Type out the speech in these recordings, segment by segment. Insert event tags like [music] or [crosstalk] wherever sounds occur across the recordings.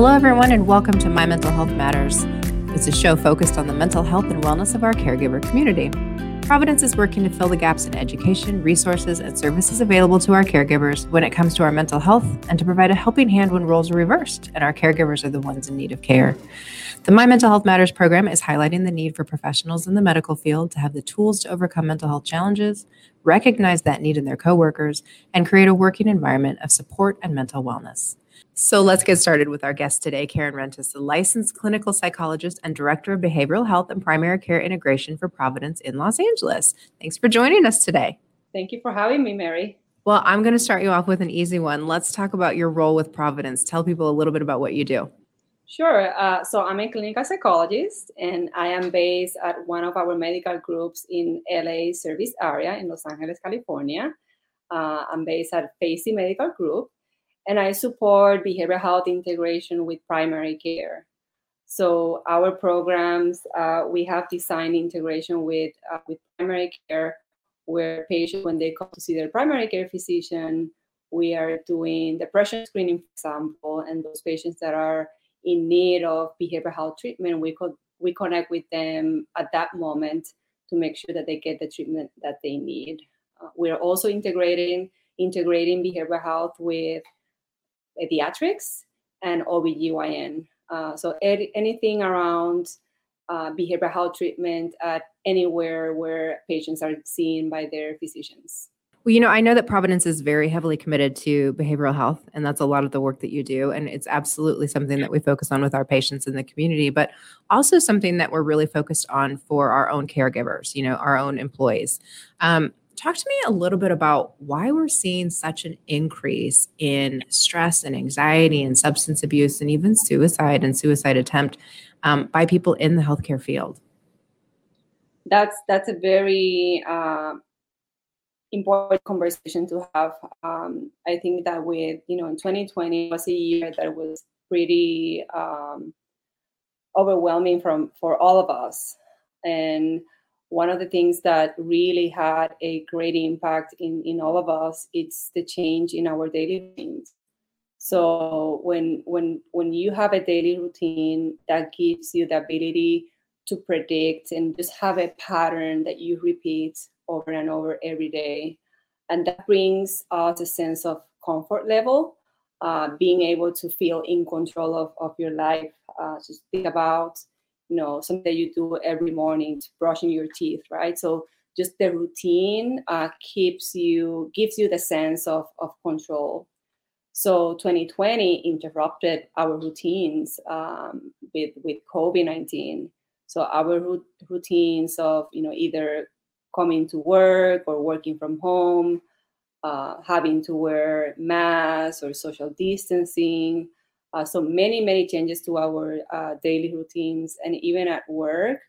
Hello, everyone, and welcome to My Mental Health Matters. It's a show focused on the mental health and wellness of our caregiver community. Providence is working to fill the gaps in education, resources, and services available to our caregivers when it comes to our mental health and to provide a helping hand when roles are reversed and our caregivers are the ones in need of care. The My Mental Health Matters program is highlighting the need for professionals in the medical field to have the tools to overcome mental health challenges, recognize that need in their coworkers, and create a working environment of support and mental wellness. So let's get started with our guest today, Karen Rentis, a licensed clinical psychologist and director of behavioral health and primary care integration for Providence in Los Angeles. Thanks for joining us today. Thank you for having me, Mary. Well, I'm going to start you off with an easy one. Let's talk about your role with Providence. Tell people a little bit about what you do. Sure. Uh, so I'm a clinical psychologist, and I am based at one of our medical groups in LA service area in Los Angeles, California. Uh, I'm based at Facey Medical Group, and I support behavioral health integration with primary care. So our programs, uh, we have designed integration with uh, with primary care, where patients, when they come to see their primary care physician, we are doing depression screening, for example, and those patients that are in need of behavioral health treatment, we could we connect with them at that moment to make sure that they get the treatment that they need. Uh, we're also integrating integrating behavioral health with pediatrics and OBGYN. Uh, so ed- anything around uh, behavioral health treatment at anywhere where patients are seen by their physicians. Well, you know, I know that Providence is very heavily committed to behavioral health, and that's a lot of the work that you do. And it's absolutely something that we focus on with our patients in the community, but also something that we're really focused on for our own caregivers, you know, our own employees. Um, talk to me a little bit about why we're seeing such an increase in stress and anxiety and substance abuse and even suicide and suicide attempt um, by people in the healthcare field. That's that's a very uh, important conversation to have. Um, I think that with you know in 2020 was a year that was pretty um, overwhelming from for all of us, and one of the things that really had a great impact in, in all of us it's the change in our daily routines. So when when when you have a daily routine that gives you the ability to predict and just have a pattern that you repeat over and over every day and that brings us a sense of comfort level uh, being able to feel in control of, of your life uh, just think about you know something that you do every morning brushing your teeth right? So just the routine uh, keeps you gives you the sense of, of control. So 2020 interrupted our routines um, with with covid-19 so our routines of you know either coming to work or working from home uh, having to wear masks or social distancing uh, so many, many changes to our uh, daily routines and even at work.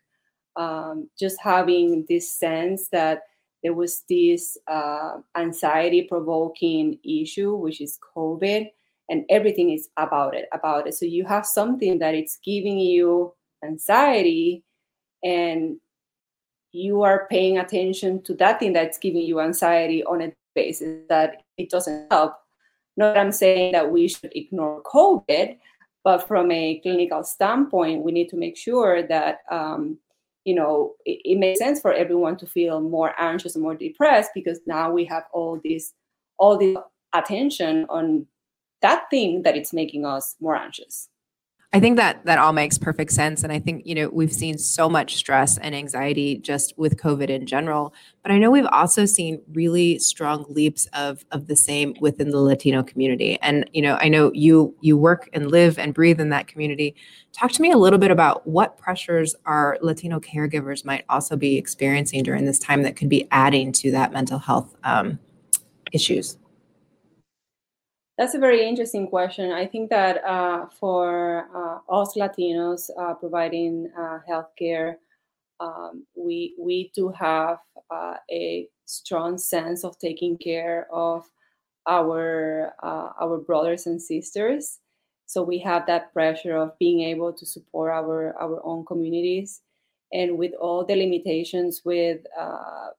Um, just having this sense that there was this uh, anxiety provoking issue, which is COVID, and everything is about it, about it. So you have something that it's giving you anxiety, and you are paying attention to that thing that's giving you anxiety on a basis that it doesn't help not I'm saying that we should ignore COVID, but from a clinical standpoint, we need to make sure that um, you know it, it, makes sense for everyone to feel more anxious and more depressed because now we have all this all this attention on that thing that it's making us more anxious. I think that that all makes perfect sense. And I think, you know, we've seen so much stress and anxiety just with COVID in general. But I know we've also seen really strong leaps of of the same within the Latino community. And, you know, I know you you work and live and breathe in that community. Talk to me a little bit about what pressures our Latino caregivers might also be experiencing during this time that could be adding to that mental health um, issues. That's a very interesting question. I think that uh, for uh, us Latinos uh, providing uh, healthcare, um, we we do have uh, a strong sense of taking care of our uh, our brothers and sisters. So we have that pressure of being able to support our our own communities, and with all the limitations with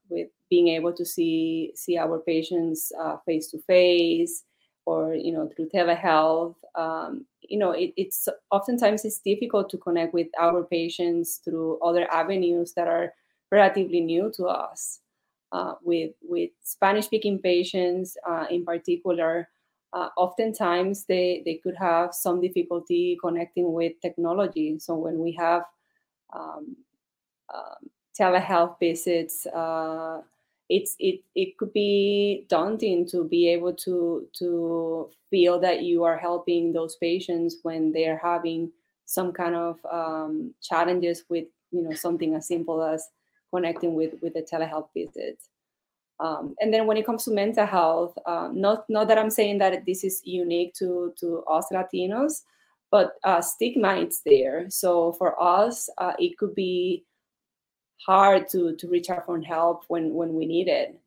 with being able to see see our patients face to face or you know through telehealth um, you know it, it's oftentimes it's difficult to connect with our patients through other avenues that are relatively new to us uh, with with spanish speaking patients uh, in particular uh, oftentimes they they could have some difficulty connecting with technology. So when we have um, um telehealth visits uh, it's it it could be daunting to be able to to feel that you are helping those patients when they're having some kind of um, challenges with you know something as simple as connecting with with a telehealth visit. Um, and then when it comes to mental health uh, not not that i'm saying that this is unique to to us latinos but uh, stigma is there. So for us uh, it could be hard to to reach out for help when when we need it.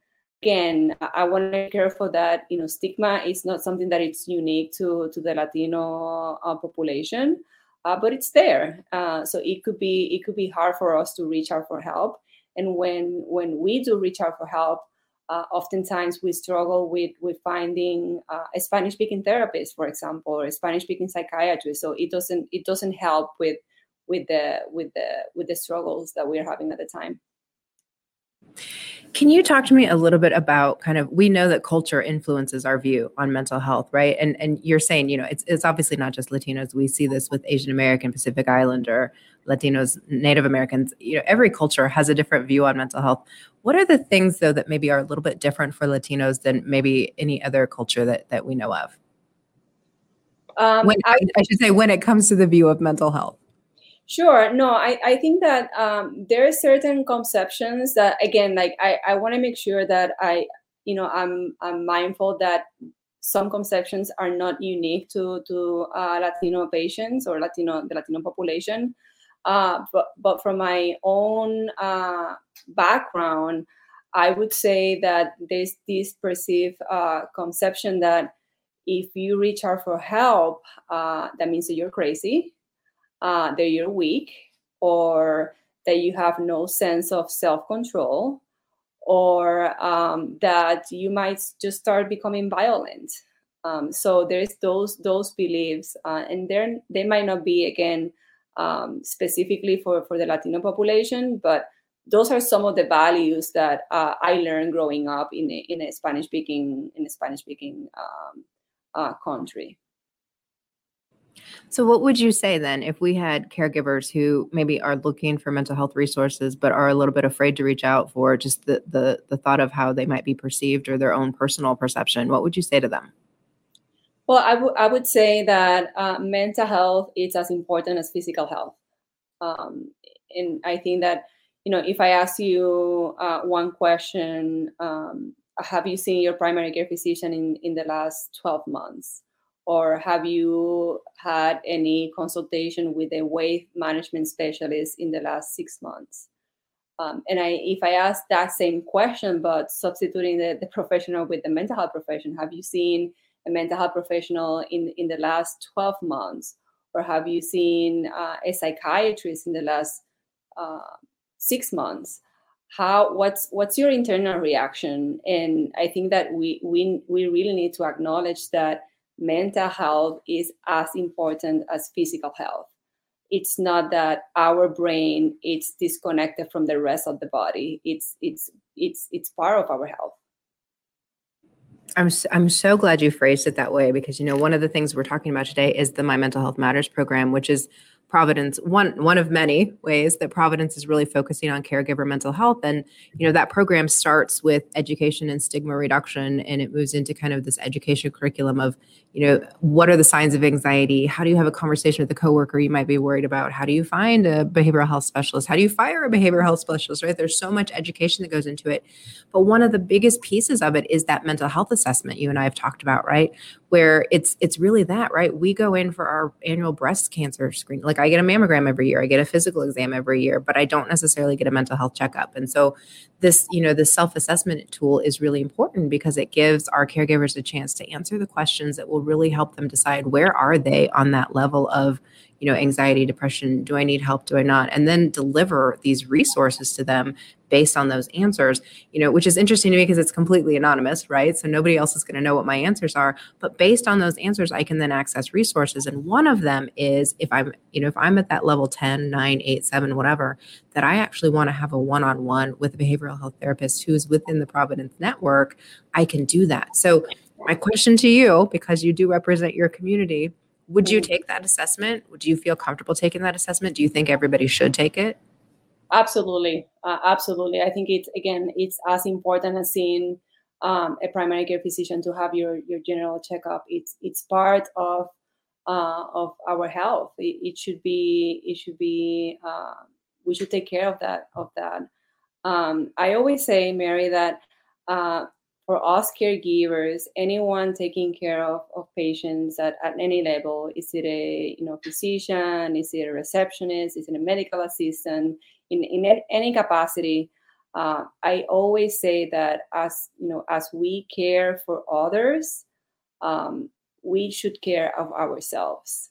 Again i want to be careful that you know stigma is not something that it's unique to to the latino uh, population uh, but it's there. Uh, so it could be it could be hard for us to reach out for help. And when when we do reach out for help uh, oftentimes we struggle with with finding uh, a spanish speaking therapist for example or a spanish speaking psychiatrist so it doesn't it doesn't help with with the with the with the struggles that we're having at the time can you talk to me a little bit about kind of we know that culture influences our view on mental health, right? And and you're saying, you know, it's it's obviously not just Latinos. We see this with Asian American, Pacific Islander, Latinos, Native Americans. You know, every culture has a different view on mental health. What are the things though that maybe are a little bit different for Latinos than maybe any other culture that that we know of? Um, when, I, I should say when it comes to the view of mental health. Sure. No, I, I think that um, there are certain conceptions that again, like I, I want to make sure that I, you know, I'm I'm mindful that some conceptions are not unique to to uh, Latino patients or Latino the Latino population. Uh, but but from my own uh, background, I would say that there's this perceived uh, conception that if you reach out for help, uh, that means that you're crazy uh, that you're weak or that you have no sense of self control or um, that you might just start becoming violent. Um, so there's those those beliefs, uh, and they they might not be again um, specifically for for the Latino population, but those are some of the values that uh, I learned growing up in a, in a Spanish speaking in a Spanish speaking um, uh, country. So, what would you say then if we had caregivers who maybe are looking for mental health resources, but are a little bit afraid to reach out for just the the, the thought of how they might be perceived or their own personal perception? What would you say to them? Well, I, w- I would say that uh, mental health is as important as physical health. Um, and I think that, you know, if I ask you uh, one question, um, have you seen your primary care physician in, in the last 12 months? Or have you had any consultation with a weight management specialist in the last six months? Um, and I, if I ask that same question, but substituting the, the professional with the mental health profession, have you seen a mental health professional in, in the last 12 months? Or have you seen uh, a psychiatrist in the last uh, six months? How what's what's your internal reaction? And I think that we we we really need to acknowledge that mental health is as important as physical health. It's not that our brain is disconnected from the rest of the body. It's it's it's it's part of our health. I'm I'm so glad you phrased it that way because you know one of the things we're talking about today is the My Mental Health Matters program, which is Providence one one of many ways that Providence is really focusing on caregiver mental health. And you know that program starts with education and stigma reduction and it moves into kind of this education curriculum of you know what are the signs of anxiety? How do you have a conversation with a coworker you might be worried about? How do you find a behavioral health specialist? How do you fire a behavioral health specialist right? There's so much education that goes into it. But one of the biggest pieces of it is that mental health assessment you and I have talked about right where it's it's really that right? We go in for our annual breast cancer screen like i get a mammogram every year i get a physical exam every year but i don't necessarily get a mental health checkup. And so this you know this self-assessment tool is really important because it gives our caregivers a chance to answer the questions that will really help them decide where are they on that level of you know, anxiety, depression, do I need help, do I not? And then deliver these resources to them based on those answers, you know, which is interesting to me because it's completely anonymous, right? So nobody else is going to know what my answers are. But based on those answers, I can then access resources. And one of them is if I'm, you know, if I'm at that level 10, 9, 8, 7, whatever, that I actually want to have a one on one with a behavioral health therapist who's within the Providence network, I can do that. So, my question to you, because you do represent your community, would you take that assessment? Would you feel comfortable taking that assessment? Do you think everybody should take it? Absolutely, uh, absolutely. I think it's again, it's as important as seeing um, a primary care physician to have your your general checkup. It's it's part of uh, of our health. It, it, should be it should be uh, we should take care of that of that. Um, I always say, Mary, that uh, for us caregivers, anyone taking care of, of patients at, at any level, is it a you know physician, is it a receptionist, is it a medical assistant, in, in any capacity, uh, I always say that as you know, as we care for others, um, we should care of ourselves.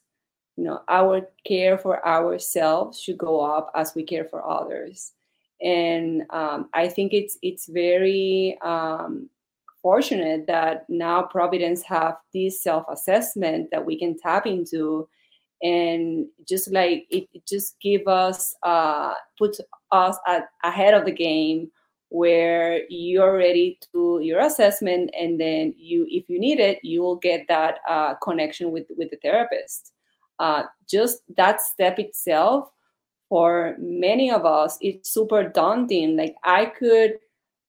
You know, our care for ourselves should go up as we care for others, and um, I think it's it's very um, fortunate that now Providence have this self assessment that we can tap into and just like it, it just give us uh put us at, ahead of the game where you're ready to your assessment and then you if you need it you will get that uh, connection with with the therapist. Uh, just that step itself for many of us it's super daunting. Like i could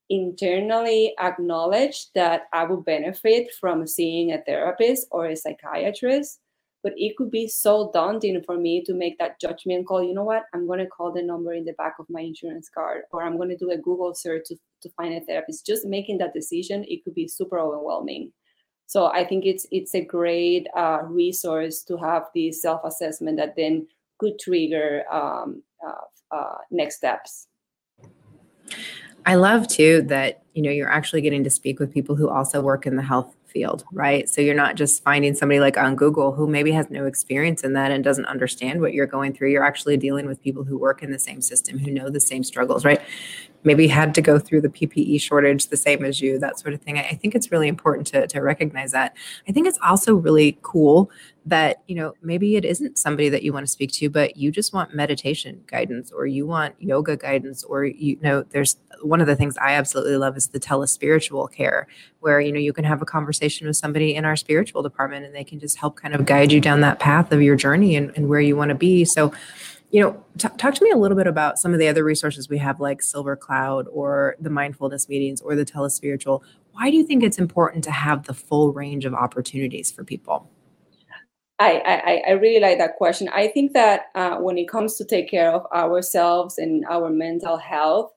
internally acknowledge that i would benefit from seeing a therapist or a psychiatrist but it could be so daunting for me to make that judgment call you know what? I'm going to call the number in the back of my insurance card or i'm going to do a google search to, to find a therapist. Just making that decision it could be super overwhelming. So i think it's it's a great uh, resource to have the self-assessment that then could trigger um, uh, uh, next steps i love too that you know you're actually getting to speak with people who also work in the health field, right? So you're not just finding somebody like on Google who maybe has no experience in that and doesn't understand what you're going through. You're actually dealing with people who work in the same system, who know the same struggles, right? Maybe had to go through the PPE shortage the same as you, that sort of thing. I think it's really important to, to recognize that. I think it's also really cool that you know maybe it isn't somebody that you want to speak to but you just want meditation guidance or you want yoga guidance or you know there's one of the things i absolutely love is the telespiritual care where you know you can have a conversation with somebody in our spiritual department and they can just help kind of guide you down that path of your journey and, and where you want to be. So you know t- talk to me a little bit about some of the other resources we have like SilverCloud or the mindfulness meetings or the telespiritual. Why do you think it's important to have the full range of opportunities for people? I, I, I really like that question. I think that uh, when it comes to take care of ourselves and our mental health,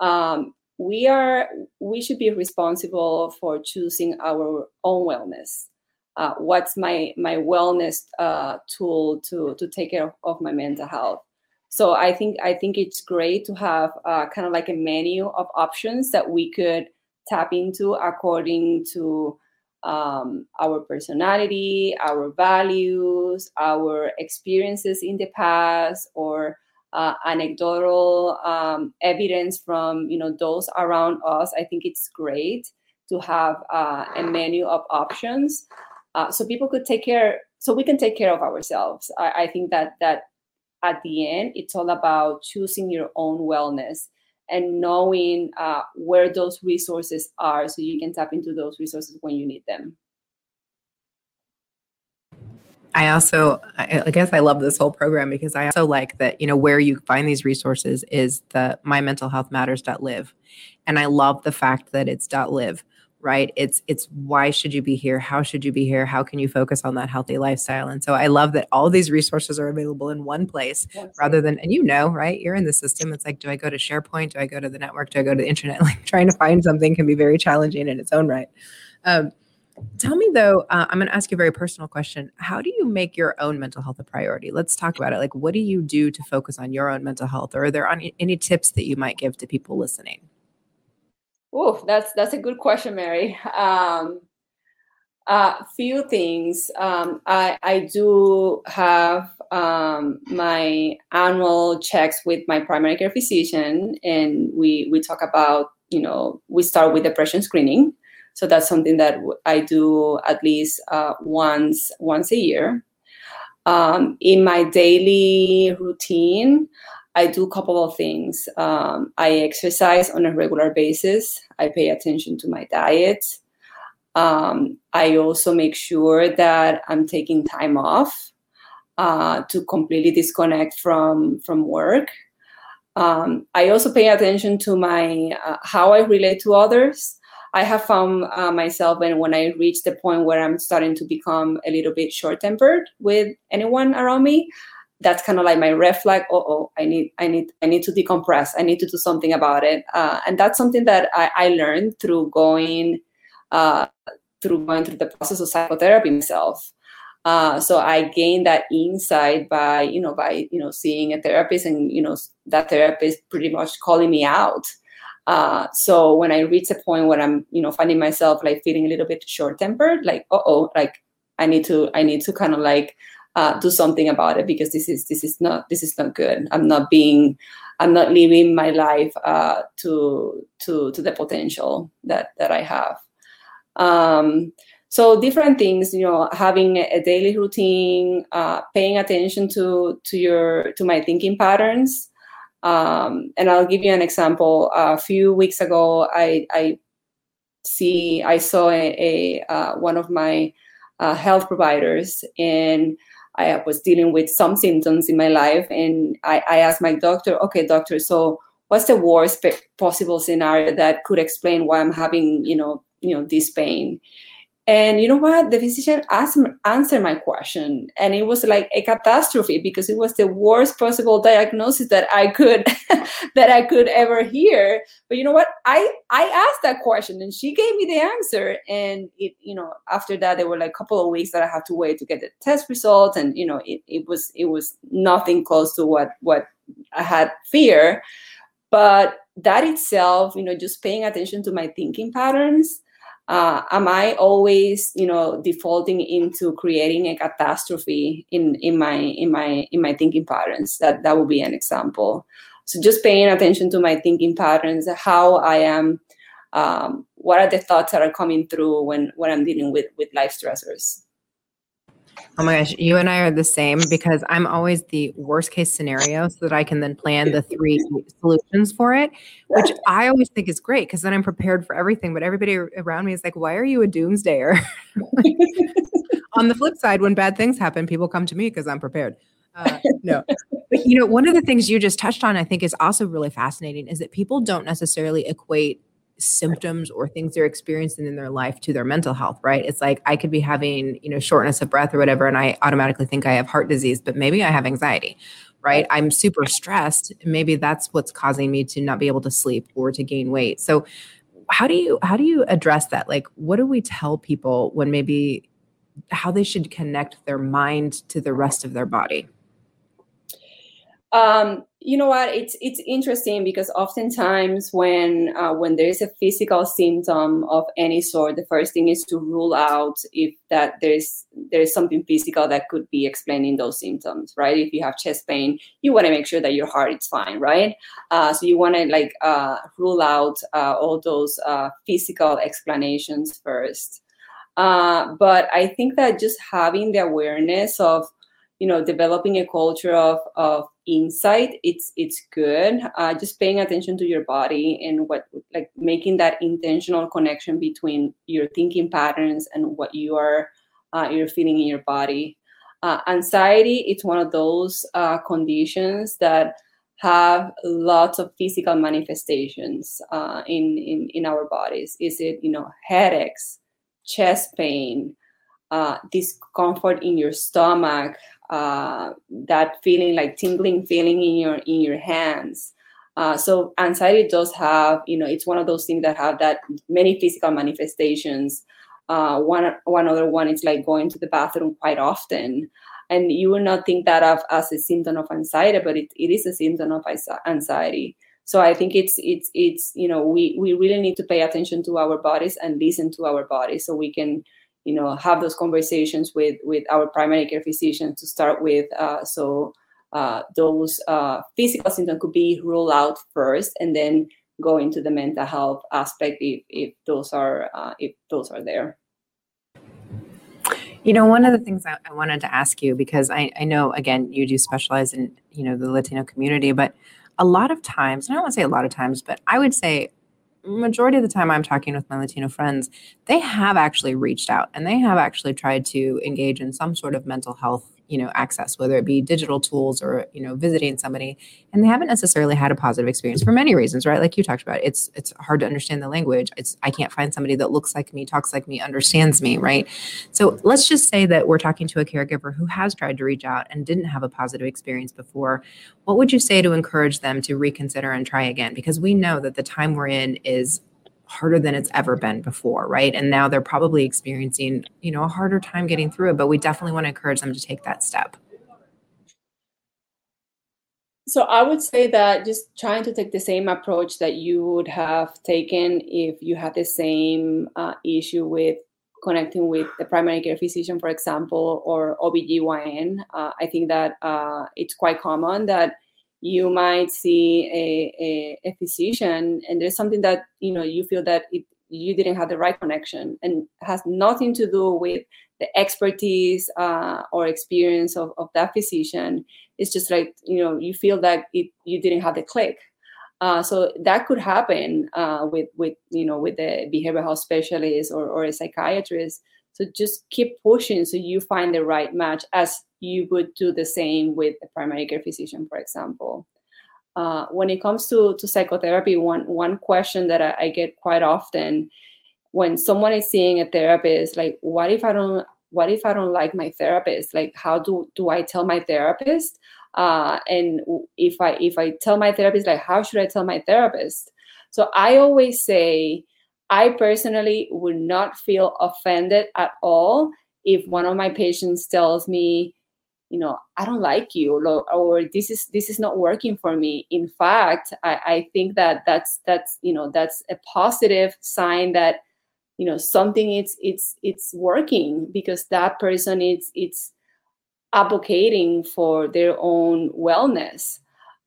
um, we are we should be responsible for choosing our own wellness. Uh, what's my my wellness uh, tool to to take care of, my mental health? So I think I think it's great to have uh, kind of like a menu of options that we could tap into according to um, our personality, our values, our experiences in the past, or uh, anecdotal um, evidence from you know those around us. I think it's great to have uh, a menu of options, uh, so people could take care, so we can take care of ourselves. I, I think that that at the end, it's all about choosing your own wellness and knowing uh, where those resources are so you can tap into those resources when you need them. I also, I guess I love this whole program because I also like that, you know, where you find these resources is the my mental health matters.live. And I love the fact that it's dot .live right? It's it's why should you be here? How should you be here? How can you focus on that healthy lifestyle? And so i love that all these resources are available in one place yes. rather than and you know right? You're in the system. It's like do i go to sharepoint? Do i go to the network? Do i go to the internet? [laughs] Like trying to find something can be very challenging in its own right. Um, tell me though uh, i'm going to ask you a very personal question how do you make your own mental health a priority let's talk about it like what do you do to focus on your own mental health or are there any, tips that you might give to people listening Oh, that's that's a good question, Mary. Um, a uh, few things. Um, I I do have um, my annual checks with my primary care physician, and we we talk about you know we start with depression screening. So that's something that I do at least uh, once once a year. Um, in my daily routine, I do a couple of things. Um, I exercise on a regular basis. I pay attention to my diet. Um, I also make sure that I'm taking time off uh, to completely disconnect from from work. Um, I also pay attention to my uh, how I relate to others. I have found uh, myself when when I reach the point where I'm starting to become a little bit short tempered with anyone around me. That's kind of like my red flag. Oh, oh, I need, I need, I need to decompress. I need to do something about it. Uh, and that's something that I, I learned through going, uh, through going through the process of psychotherapy myself. Uh, so I gained that insight by, you know, by you know seeing a therapist, and you know that therapist pretty much calling me out uh, so when I reach a point where I'm, you know, finding myself like feeling a little bit short tempered, like, oh, like I need to, I need to kind of like uh, do something about it because this is, this is not, this is not good. I'm not being, I'm not living my life uh, to, to, to the potential that that I have. Um, so different things, you know, having a daily routine, uh, paying attention to to your to my thinking patterns. Um, and I'll give you an example. a few weeks ago, I, I see I saw a, a uh, one of my uh, health providers, and I was dealing with some symptoms in my life, and I, I asked my doctor, "Okay, doctor, so what's the worst possible scenario that could explain why I'm having, you know, you know, this pain?" And you know what? The physician asked answered my question, and it was like a catastrophe because it was the worst possible diagnosis that I could [laughs] that I could ever hear. But you know what? I I asked that question, and she gave me the answer. And it, you know, after that, there were like a couple of weeks that I had to wait to get the test results, and you know, it, it was it was nothing close to what what I had fear. But that itself, you know, just paying attention to my thinking patterns uh, am I always, you know, defaulting into creating a catastrophe in in my in my in my thinking patterns? That that would be an example. So just paying attention to my thinking patterns, how I am, um, what are the thoughts that are coming through when when I'm dealing with with life stressors. Oh my gosh, you and I are the same because I'm always the worst case scenario so that I can then plan the three solutions for it, which [laughs] I always think is great because then I'm prepared for everything. But everybody around me is like, why are you a doomsdayer? [laughs] On the flip side, when bad things happen, people come to me because I'm prepared. Uh, no, but you know, one of the things you just touched on, I think, is also really fascinating is that people don't necessarily equate symptoms or things they're experiencing in their life to their mental health, right? It's like I could be having, you know, shortness of breath or whatever, and I automatically think I have heart disease, but maybe I have anxiety, right? I'm super stressed. Maybe that's what's causing me to not be able to sleep or to gain weight. So how do you how do you address that? Like what do we tell people when maybe how they should connect their mind to the rest of their body? Um, you know what? It's it's interesting because oftentimes when uh, when there is a physical symptom of any sort, the first thing is to rule out if that there's there's something physical that could be explaining those symptoms, right? If you have chest pain, you want to make sure that your heart is fine, right? Uh, so you want to like uh, rule out uh, all those uh, physical explanations first. Uh, but I think that just having the awareness of you know developing a culture of of insight it's it's good uh, just paying attention to your body and what like making that intentional connection between your thinking patterns and what you are uh, you're feeling in your body. Uh, anxiety it's one of those uh, conditions that have lots of physical manifestations uh, in, in in our bodies. Is it you know headaches chest pain uh, discomfort in your stomach uh, that feeling like tingling feeling in your in your hands. Uh, so anxiety does have you know it's one of those things that have that many physical manifestations. Uh, one one other one is like going to the bathroom quite often. And you will not think that of as a symptom of anxiety but it, it is a symptom of anxiety. So i think it's it's it's you know we we really need to pay attention to our bodies and listen to our bodies so we can you know have those conversations with with our primary care physician to start with uh, so uh, those uh, physical symptoms could be ruled out first and then go into the mental health aspect if, if those are uh, if those are there. You know one of the things I, I wanted to ask you because I, I know again you do specialize in you know the latino community but a lot of times and i don't want to say a lot of times but i would say majority of the time I'm talking with my Latino friends, they have actually reached out and they have actually tried to engage in some sort of mental health you know access whether it be digital tools or you know visiting somebody and they haven't necessarily had a positive experience for many reasons right? Like you talked about it's it's hard to understand the language. It's i can't find somebody that looks like me talks like me understands me right? So let's just say that we're talking to a caregiver who has tried to reach out and didn't have a positive experience before. What would you say to encourage them to reconsider and try again? Because we know that the time we're in is harder than it's ever been before, right? And now they're probably experiencing, you know, a harder time getting through it, but we definitely want to encourage them to take that step. So I would say that just trying to take the same approach that you would have taken if you had the same uh, issue with connecting with the primary care physician, for example, or OBGYN. Uh, I think that uh, it's quite common that you might see a, a, a, physician and there's something that you know you feel that it, you didn't have the right connection and has nothing to do with the expertise uh, or experience of, of that physician. It's just like you know you feel that it, you didn't have the click. Uh, so that could happen uh, with with you know with the behavioral health specialist or, or a psychiatrist so just keep pushing so you find the right match as you would do the same with a primary care physician, for example. Uh, when it comes to, to psychotherapy, one, one question that I, I get quite often when someone is seeing a therapist, like, what if I don't what if I don't like my therapist? Like, how do do I tell my therapist? Uh, and if I if I tell my therapist, like, how should I tell my therapist? So I always say, I personally would not feel offended at all if one of my patients tells me, you know, I don't like you, or, or this is this is not working for me. In fact, I, I think that that's that's you know that's a positive sign that you know something it's it's it's working because that person is it's advocating for their own wellness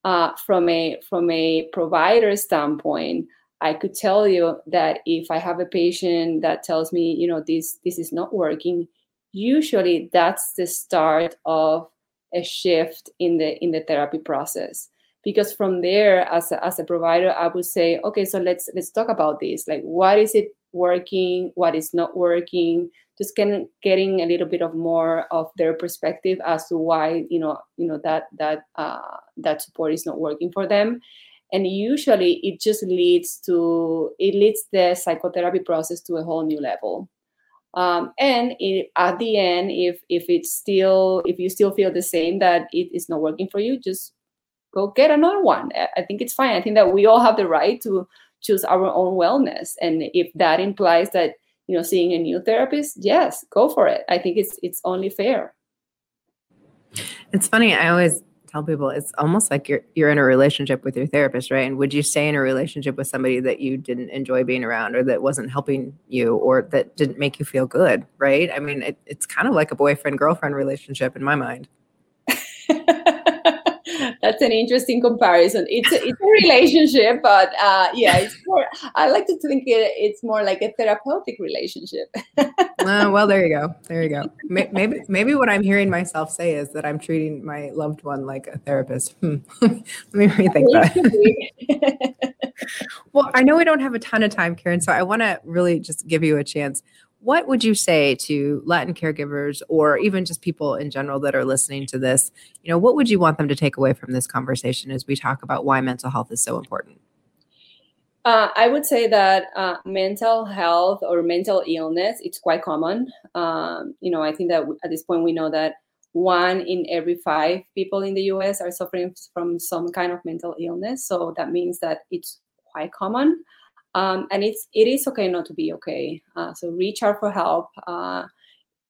uh, from a from a provider standpoint I could tell you that if I have a patient that tells me, you know, this this is not working, usually that's the start of a shift in the in the therapy process. Because from there, as a, as a provider, I would say, okay, so let's let's talk about this. Like, what is it working? What is not working? Just getting a little bit of more of their perspective as to why you know you know that that uh, that support is not working for them and usually it just leads to it leads the psychotherapy process to a whole new level. Um, and it, at the end if if it's still if you still feel the same that it is not working for you just go get another one. I think it's fine. I think that we all have the right to choose our own wellness. And if that implies that you know seeing a new therapist yes go for it. I think it's it's only fair. It's funny i always tell people it's almost like you're you're in a relationship with your therapist, right? And would you stay in a relationship with somebody that you didn't enjoy being around or that wasn't helping you or that didn't make you feel good, right? I mean, it, it's kind of like a boyfriend girlfriend relationship in my mind. That's an interesting comparison. It's a, it's a relationship, but uh, yeah, it's more. I like to think it, it's more like a therapeutic relationship. uh, [laughs] well, there you go. There you go. [laughs] Maybe maybe what I'm hearing myself say is that I'm treating my loved one like a therapist. Hmm. [laughs] Let me rethink that. well, I know we don't have a ton of time, Karen, so I want to really just give you a chance what would you say to Latin caregivers or even just people in general that are listening to this? You know, what would you want them to take away from this conversation as we talk about why mental health is so important? Uh, I would say that uh, mental health or mental illness it's quite common. Um, you know, I think that at this point we know that one in every five people in the U.S. are suffering from some kind of mental illness. So that means that it's quite common um, and it's it is okay not to be okay. Uh, so reach out for help. Uh,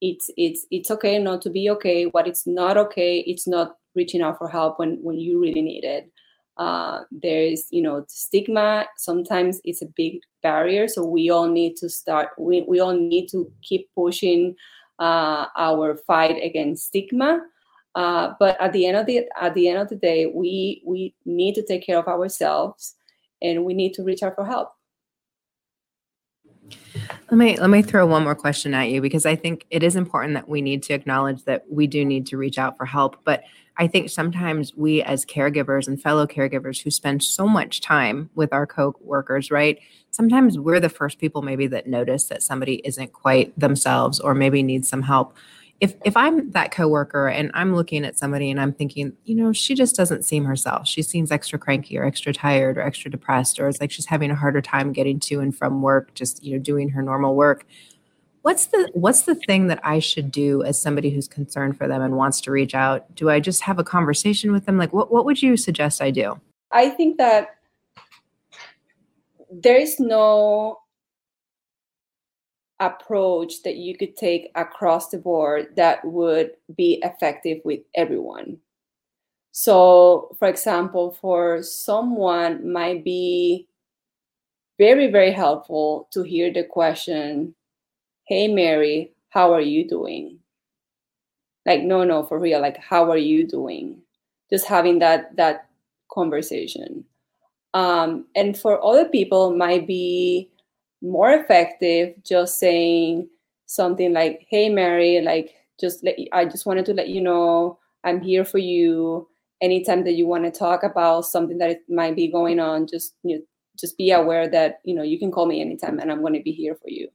it's it's it's okay not to be okay. What it's not okay it's not reaching out for help when when you really need it. Uh, there's you know stigma. Sometimes it's a big barrier. So we all need to start we, we all need to keep pushing uh, our fight against stigma. Uh, but at the end of the at the end of the day we we need to take care of ourselves and we need to reach out for help let me let me throw one more question at you because I think it is important that we need to acknowledge that we do need to reach out for help. But I think sometimes we as caregivers and fellow caregivers who spend so much time with our co-workers, right? Sometimes we're the first people maybe that notice that somebody isn't quite themselves or maybe needs some help if if I'm that coworker and I'm looking at somebody and I'm thinking, you know, she just doesn't seem herself. She seems extra cranky or extra tired or extra depressed or it's like she's having a harder time getting to and from work, just, you know, doing her normal work. What's the what's the thing that I should do as somebody who's concerned for them and wants to reach out? Do I just have a conversation with them? Like what what would you suggest I do? I think that there is no approach that you could take across the board that would be effective with everyone. So, for example, for someone might be very very helpful to hear the question, "Hey Mary, how are you doing?" Like, no, no, for real, like, how are you doing? Just having that that conversation. Um, and for other people, might be more effective just saying something like hey mary like just let i just wanted to let you know i'm here for you. Anytime that you want to talk about something that might be going on just you know, just be aware that you know you can call me anytime and i'm going to be here for you.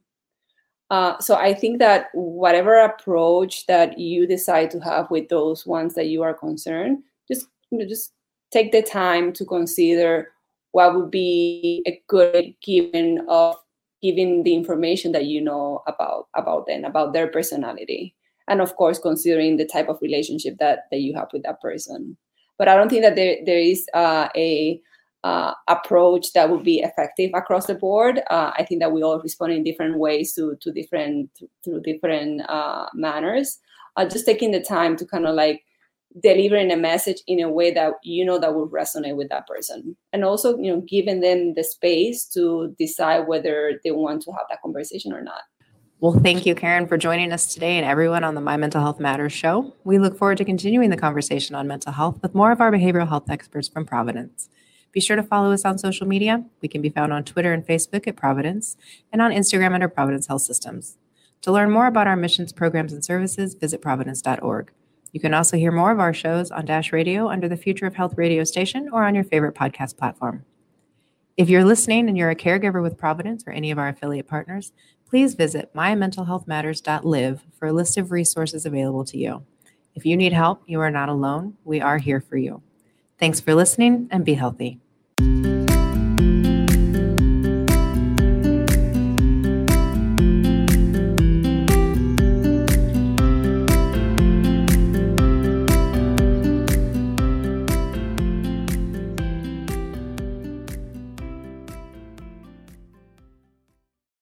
Uh, so i think that whatever approach that you decide to have with those ones that you are concerned just you know just take the time to consider what would be a good given of giving the information that you know about about them about their personality. And of course considering the type of relationship that that you have with that person. But i don't think that there, there is uh, a uh, approach that would be effective across the board. Uh, i think that we all respond in different ways to to different through different uh, manners. Uh, just taking the time to kind of like delivering a message in a way that you know that will resonate with that person. And also you know giving them the space to decide whether they want to have that conversation or not. Well thank you karen for joining us today and everyone on the my mental health matters show. We look forward to continuing the conversation on mental health with more of our behavioral health experts from providence. Be sure to follow us on social media. We can be found on twitter and facebook at providence and on instagram under providence health systems. To learn more about our missions programs and services visit providence.org you can also hear more of our shows on Dash Radio under the Future of Health radio station or on your favorite podcast platform. If you're listening and you're a caregiver with Providence or any of our affiliate partners, please visit mymentalhealthmatters.live for a list of resources available to you. If you need help, you are not alone. We are here for you. Thanks for listening and be healthy.